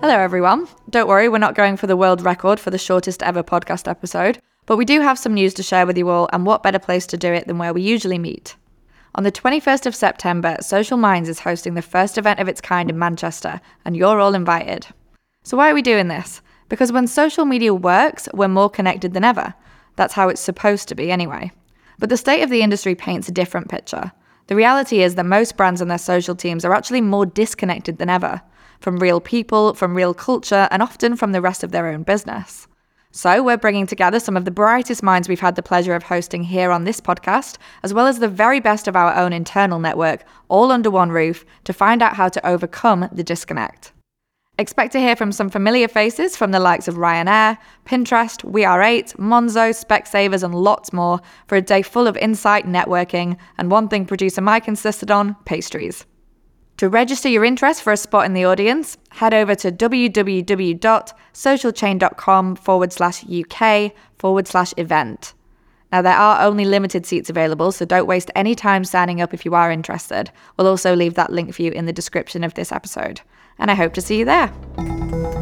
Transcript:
Hello, everyone. Don't worry, we're not going for the world record for the shortest ever podcast episode, but we do have some news to share with you all, and what better place to do it than where we usually meet? On the 21st of September, Social Minds is hosting the first event of its kind in Manchester, and you're all invited. So, why are we doing this? Because when social media works, we're more connected than ever. That's how it's supposed to be, anyway. But the state of the industry paints a different picture. The reality is that most brands and their social teams are actually more disconnected than ever from real people, from real culture, and often from the rest of their own business. So, we're bringing together some of the brightest minds we've had the pleasure of hosting here on this podcast, as well as the very best of our own internal network, all under one roof, to find out how to overcome the disconnect. Expect to hear from some familiar faces from the likes of Ryanair, Pinterest, We Are 8, Monzo, Specsavers, and lots more for a day full of insight, networking, and one thing producer Mike insisted on pastries. To register your interest for a spot in the audience, head over to www.socialchain.com forward slash UK forward slash event. Now, there are only limited seats available, so don't waste any time signing up if you are interested. We'll also leave that link for you in the description of this episode. And I hope to see you there.